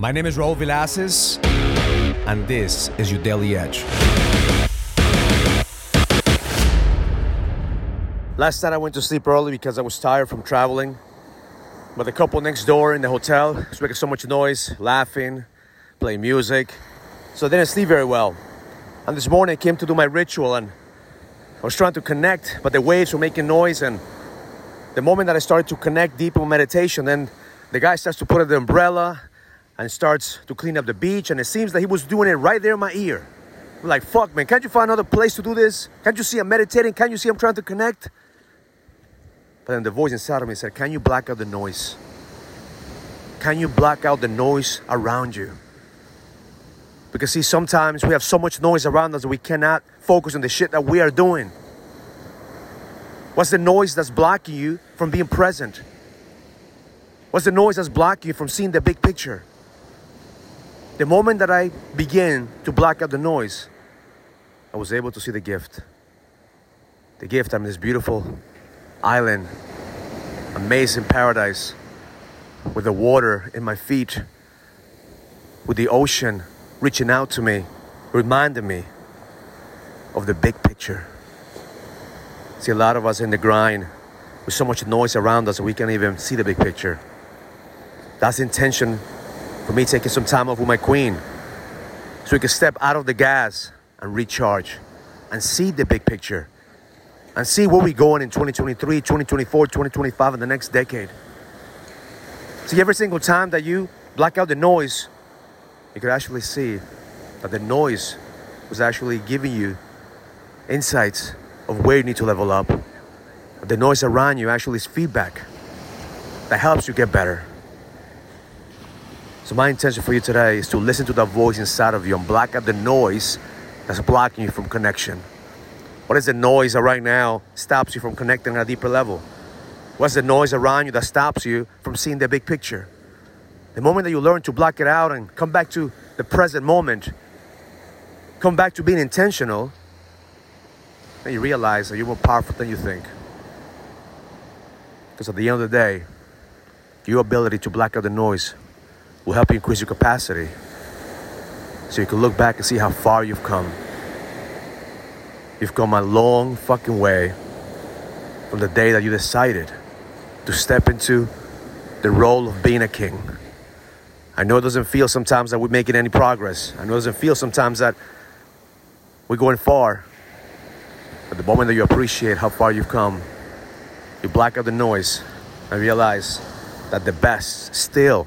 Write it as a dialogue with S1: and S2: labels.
S1: My name is Raul Villacis, and this is your Daily Edge. Last night I went to sleep early because I was tired from traveling. But the couple next door in the hotel was making so much noise, laughing, playing music. So I didn't sleep very well. And this morning I came to do my ritual and I was trying to connect, but the waves were making noise. And the moment that I started to connect deep in meditation, then the guy starts to put up the umbrella and starts to clean up the beach. And it seems that he was doing it right there in my ear. I'm like, fuck, man, can't you find another place to do this? Can't you see I'm meditating? Can't you see I'm trying to connect? But then the voice inside of me said, Can you black out the noise? Can you black out the noise around you? Because, see, sometimes we have so much noise around us that we cannot focus on the shit that we are doing. What's the noise that's blocking you from being present? What's the noise that's blocking you from seeing the big picture? The moment that I began to block out the noise, I was able to see the gift. The gift, I'm this beautiful island, amazing paradise with the water in my feet, with the ocean reaching out to me, reminding me of the big picture. See, a lot of us in the grind with so much noise around us we can't even see the big picture. That's intention for me taking some time off with my queen so we can step out of the gas and recharge and see the big picture and see where we're going in 2023, 2024, 2025, and the next decade. See, every single time that you black out the noise, you could actually see that the noise was actually giving you insights of where you need to level up. The noise around you actually is feedback that helps you get better. So, my intention for you today is to listen to that voice inside of you and block out the noise that's blocking you from connection. What is the noise that right now stops you from connecting at a deeper level? What's the noise around you that stops you from seeing the big picture? The moment that you learn to block it out and come back to the present moment, come back to being intentional, then you realize that you're more powerful than you think. Because at the end of the day, your ability to block out the noise will help you increase your capacity so you can look back and see how far you've come. You've come a long fucking way from the day that you decided to step into the role of being a king. I know it doesn't feel sometimes that we're making any progress. I know it doesn't feel sometimes that we're going far. But the moment that you appreciate how far you've come, you black out the noise and realize that the best still